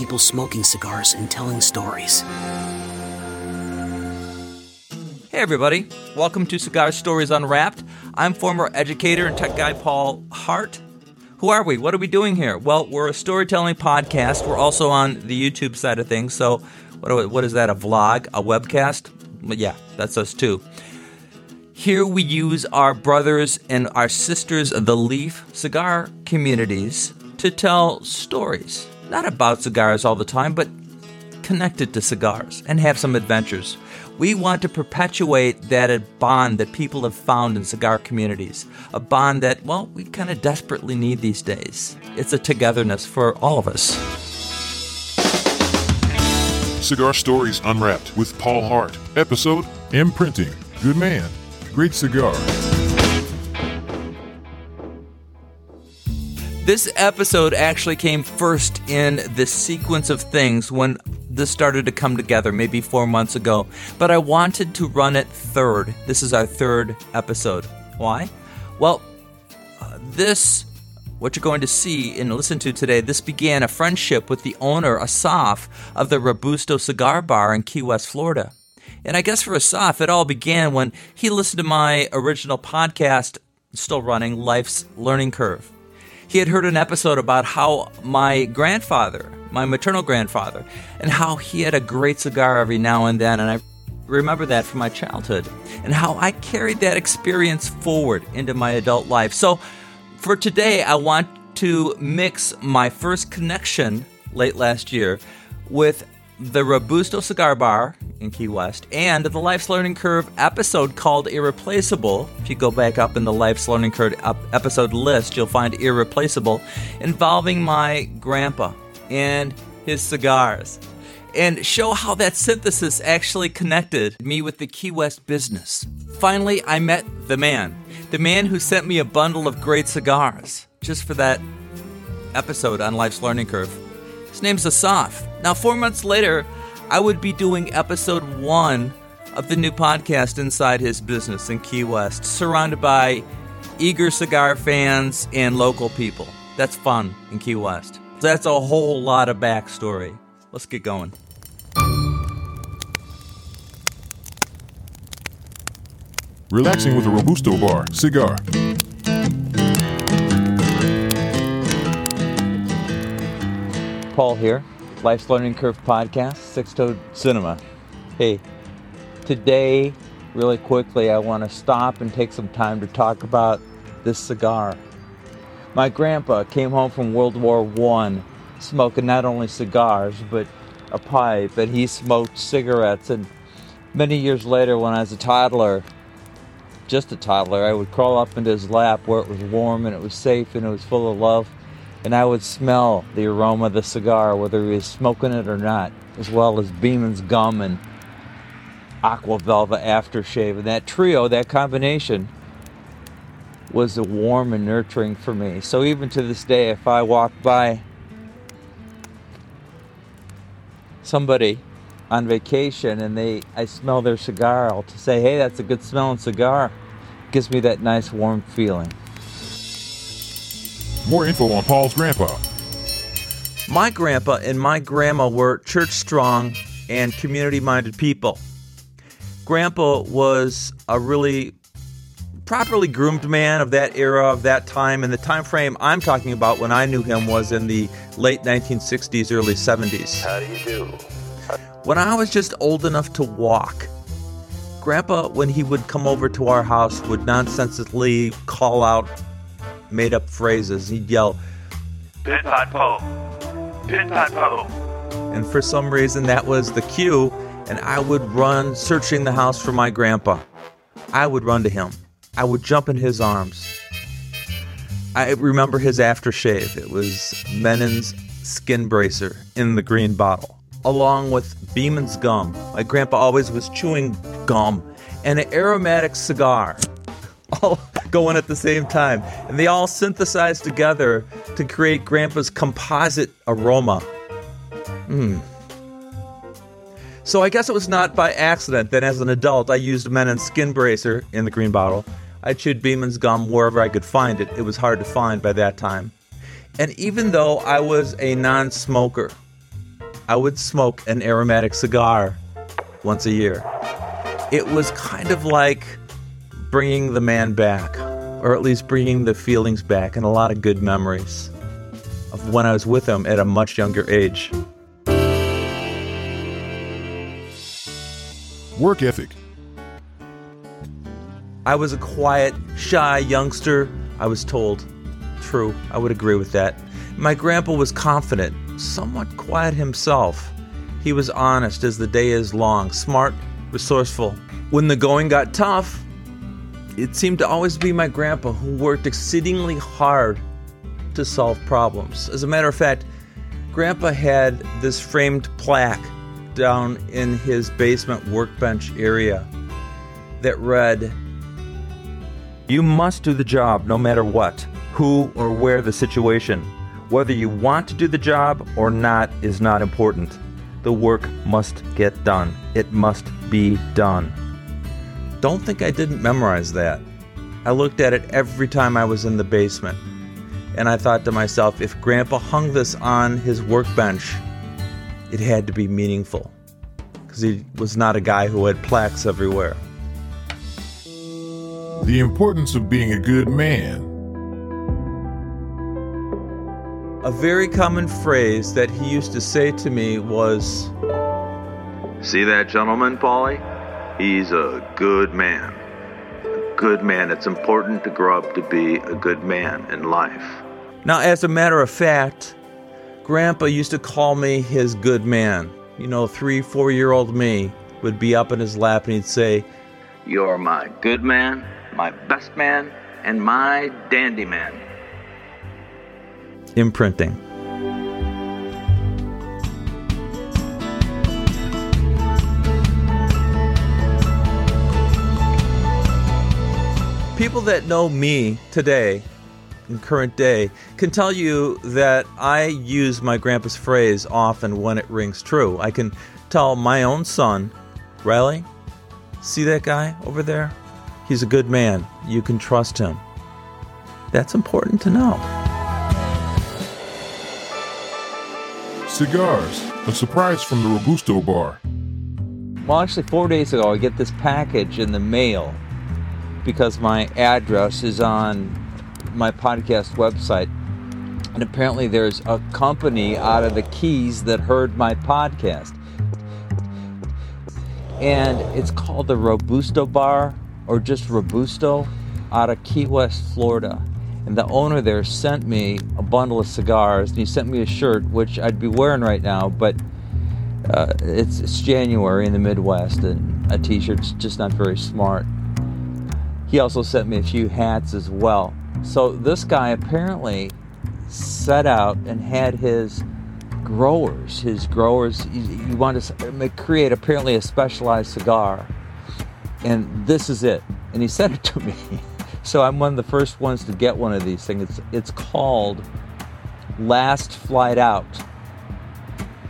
people smoking cigars and telling stories. Hey, everybody. Welcome to Cigar Stories Unwrapped. I'm former educator and tech guy Paul Hart. Who are we? What are we doing here? Well, we're a storytelling podcast. We're also on the YouTube side of things. So, what, what is that? A vlog? A webcast? Yeah, that's us too. Here we use our brothers and our sisters of the Leaf cigar communities to tell stories. Not about cigars all the time, but connected to cigars and have some adventures. We want to perpetuate that bond that people have found in cigar communities. A bond that, well, we kind of desperately need these days. It's a togetherness for all of us. Cigar Stories Unwrapped with Paul Hart. Episode Imprinting. Good man. Great cigar. This episode actually came first in the sequence of things when this started to come together, maybe four months ago. But I wanted to run it third. This is our third episode. Why? Well, uh, this, what you're going to see and listen to today, this began a friendship with the owner, Assaf, of the Robusto Cigar Bar in Key West, Florida. And I guess for Assaf, it all began when he listened to my original podcast, still running, Life's Learning Curve. He had heard an episode about how my grandfather, my maternal grandfather, and how he had a great cigar every now and then. And I remember that from my childhood and how I carried that experience forward into my adult life. So for today, I want to mix my first connection late last year with the Robusto Cigar Bar in Key West, and the Life's Learning Curve episode called Irreplaceable. If you go back up in the Life's Learning Curve episode list, you'll find Irreplaceable, involving my grandpa and his cigars. And show how that synthesis actually connected me with the Key West business. Finally, I met the man. The man who sent me a bundle of great cigars just for that episode on Life's Learning Curve. His name's Assaf. Now, four months later, I would be doing episode one of the new podcast inside his business in Key West, surrounded by eager cigar fans and local people. That's fun in Key West. That's a whole lot of backstory. Let's get going. Relaxing with a Robusto bar cigar. Paul here, Life's Learning Curve podcast, Six Toed Cinema. Hey, today, really quickly, I want to stop and take some time to talk about this cigar. My grandpa came home from World War One, smoking not only cigars but a pipe, and he smoked cigarettes. And many years later, when I was a toddler, just a toddler, I would crawl up into his lap where it was warm and it was safe and it was full of love and I would smell the aroma of the cigar, whether he was smoking it or not, as well as Beeman's gum and Aqua Velva aftershave. And that trio, that combination, was warm and nurturing for me. So even to this day, if I walk by somebody on vacation and they I smell their cigar, I'll say, hey, that's a good smelling cigar. Gives me that nice warm feeling. More info on Paul's grandpa. My grandpa and my grandma were church strong and community minded people. Grandpa was a really properly groomed man of that era, of that time, and the time frame I'm talking about when I knew him was in the late 1960s, early 70s. How do you do? When I was just old enough to walk, Grandpa, when he would come over to our house, would nonsensically call out made up phrases. He'd yell, Pit pot po. Pit pot po. and for some reason that was the cue, and I would run searching the house for my grandpa. I would run to him. I would jump in his arms. I remember his aftershave. It was Mennen's skin bracer in the green bottle, along with Beeman's gum. My grandpa always was chewing gum and an aromatic cigar, all going at the same time. And they all synthesized together to create grandpa's composite aroma. Hmm. So I guess it was not by accident that as an adult I used Mennen's skin bracer in the green bottle. I chewed Beeman's gum wherever I could find it. It was hard to find by that time. And even though I was a non smoker, I would smoke an aromatic cigar once a year. It was kind of like bringing the man back, or at least bringing the feelings back, and a lot of good memories of when I was with him at a much younger age. Work ethic. I was a quiet, shy youngster, I was told. True, I would agree with that. My grandpa was confident, somewhat quiet himself. He was honest as the day is long, smart, resourceful. When the going got tough, it seemed to always be my grandpa who worked exceedingly hard to solve problems. As a matter of fact, Grandpa had this framed plaque down in his basement workbench area that read, You must do the job no matter what, who or where the situation. Whether you want to do the job or not is not important. The work must get done. It must be done. Don't think I didn't memorize that. I looked at it every time I was in the basement. And I thought to myself, if Grandpa hung this on his workbench, it had to be meaningful. Because he was not a guy who had plaques everywhere. The importance of being a good man. A very common phrase that he used to say to me was, See that gentleman, Polly? He's a good man. A good man. It's important to grow up to be a good man in life. Now, as a matter of fact, Grandpa used to call me his good man. You know, three, four year old me would be up in his lap and he'd say, You're my good man, my best man, and my dandy man. imprinting. People that know me today, in current day, can tell you that I use my grandpa's phrase often when it rings true. I can tell my own son, Riley, see that guy over there? He's a good man. You can trust him. That's important to know. Cigars. A surprise from the Robusto bar. Well, actually, four days ago, I get this package in the mail because my address is on my podcast website. And apparently, there's a company out of the Keys that heard my podcast. And it's called the Robusto Bar or just Robusto out of Key West, Florida. And the owner there sent me a bundle of cigars and he sent me a shirt, which I'd be wearing right now, but uh, it's, it's January in the Midwest and a t shirt's just not very smart. He also sent me a few hats as well. So this guy apparently set out and had his growers, his growers, he wanted to create apparently a specialized cigar. And this is it. And he sent it to me. So I'm one of the first ones to get one of these things. It's, it's called Last Flight Out.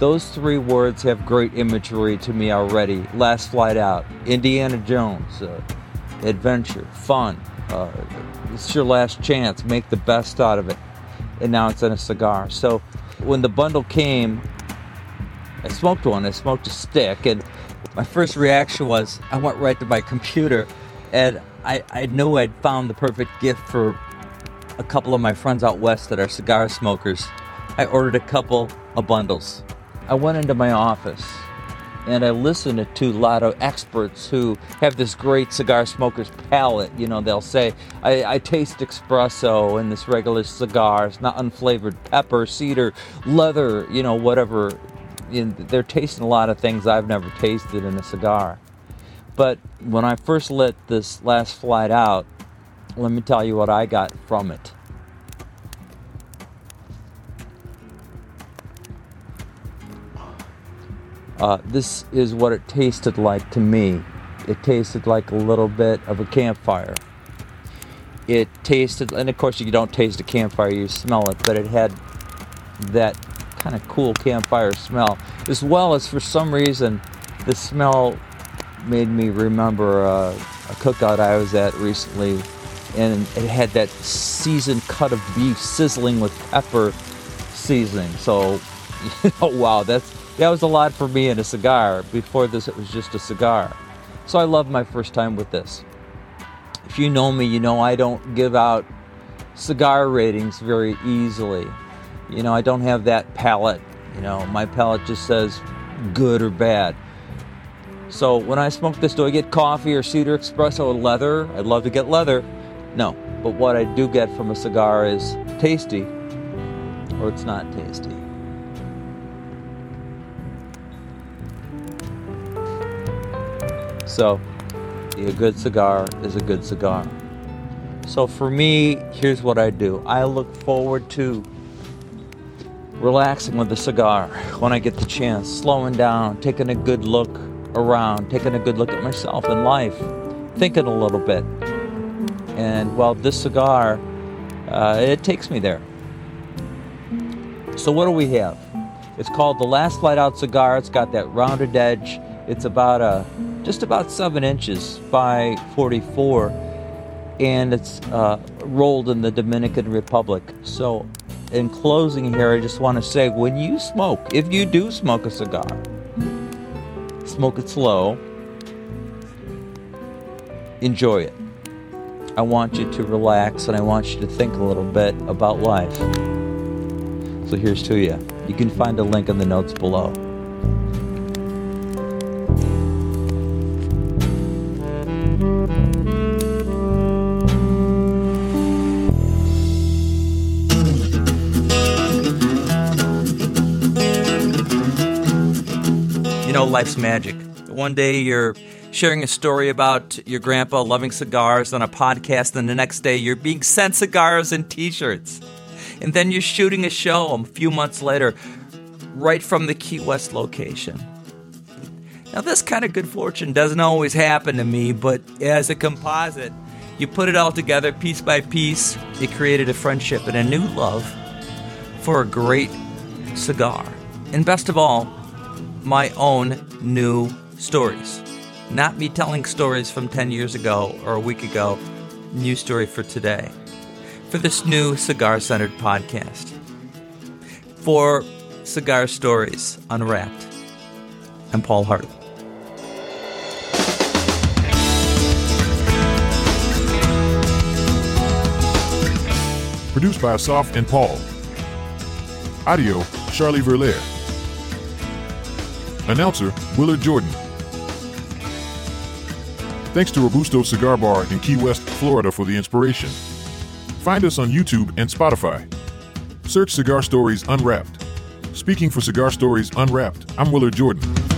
Those three words have great imagery to me already. Last Flight Out, Indiana Jones, uh, adventure, fun. Uh, it's your last chance. Make the best out of it. And now it's in a cigar. So when the bundle came, I smoked one. I smoked a stick, and my first reaction was I went right to my computer, and I, I knew I'd found the perfect gift for a couple of my friends out west that are cigar smokers. I ordered a couple of bundles. I went into my office and I listen to a lot of experts who have this great cigar smoker's palate. You know, they'll say, I, I taste espresso in this regular cigar, it's not unflavored pepper, cedar, leather, you know, whatever. You know, they're tasting a lot of things I've never tasted in a cigar. But when I first lit this last flight out, let me tell you what I got from it. Uh, this is what it tasted like to me. It tasted like a little bit of a campfire. It tasted, and of course, you don't taste a campfire, you smell it, but it had that kind of cool campfire smell, as well as for some reason, the smell made me remember uh, a cookout I was at recently, and it had that seasoned cut of beef sizzling with pepper seasoning. So, you know, wow, that's That was a lot for me in a cigar. Before this, it was just a cigar. So I love my first time with this. If you know me, you know I don't give out cigar ratings very easily. You know, I don't have that palate. You know, my palate just says good or bad. So when I smoke this, do I get coffee or cedar espresso or leather? I'd love to get leather. No, but what I do get from a cigar is tasty or it's not tasty. So, a good cigar is a good cigar. So for me, here's what I do. I look forward to relaxing with a cigar when I get the chance, slowing down, taking a good look around, taking a good look at myself and life, thinking a little bit. And well, this cigar, uh, it takes me there. So what do we have? It's called the Last Flight Out cigar. It's got that rounded edge. It's about a just about seven inches by 44 and it's uh, rolled in the Dominican Republic. So, in closing here, I just want to say when you smoke, if you do smoke a cigar, smoke it slow, enjoy it. I want you to relax and I want you to think a little bit about life. So, here's to you. You can find a link in the notes below. Life's magic. One day you're sharing a story about your grandpa loving cigars on a podcast, and the next day you're being sent cigars and t shirts. And then you're shooting a show a few months later, right from the Key West location. Now, this kind of good fortune doesn't always happen to me, but as a composite, you put it all together piece by piece, it created a friendship and a new love for a great cigar. And best of all, my own new stories. Not me telling stories from 10 years ago or a week ago, new story for today. For this new cigar centered podcast. For Cigar Stories Unwrapped. I'm Paul Hart. Produced by Assaf and Paul. Audio, Charlie Verlaire. Announcer, Willard Jordan. Thanks to Robusto Cigar Bar in Key West, Florida for the inspiration. Find us on YouTube and Spotify. Search Cigar Stories Unwrapped. Speaking for Cigar Stories Unwrapped, I'm Willard Jordan.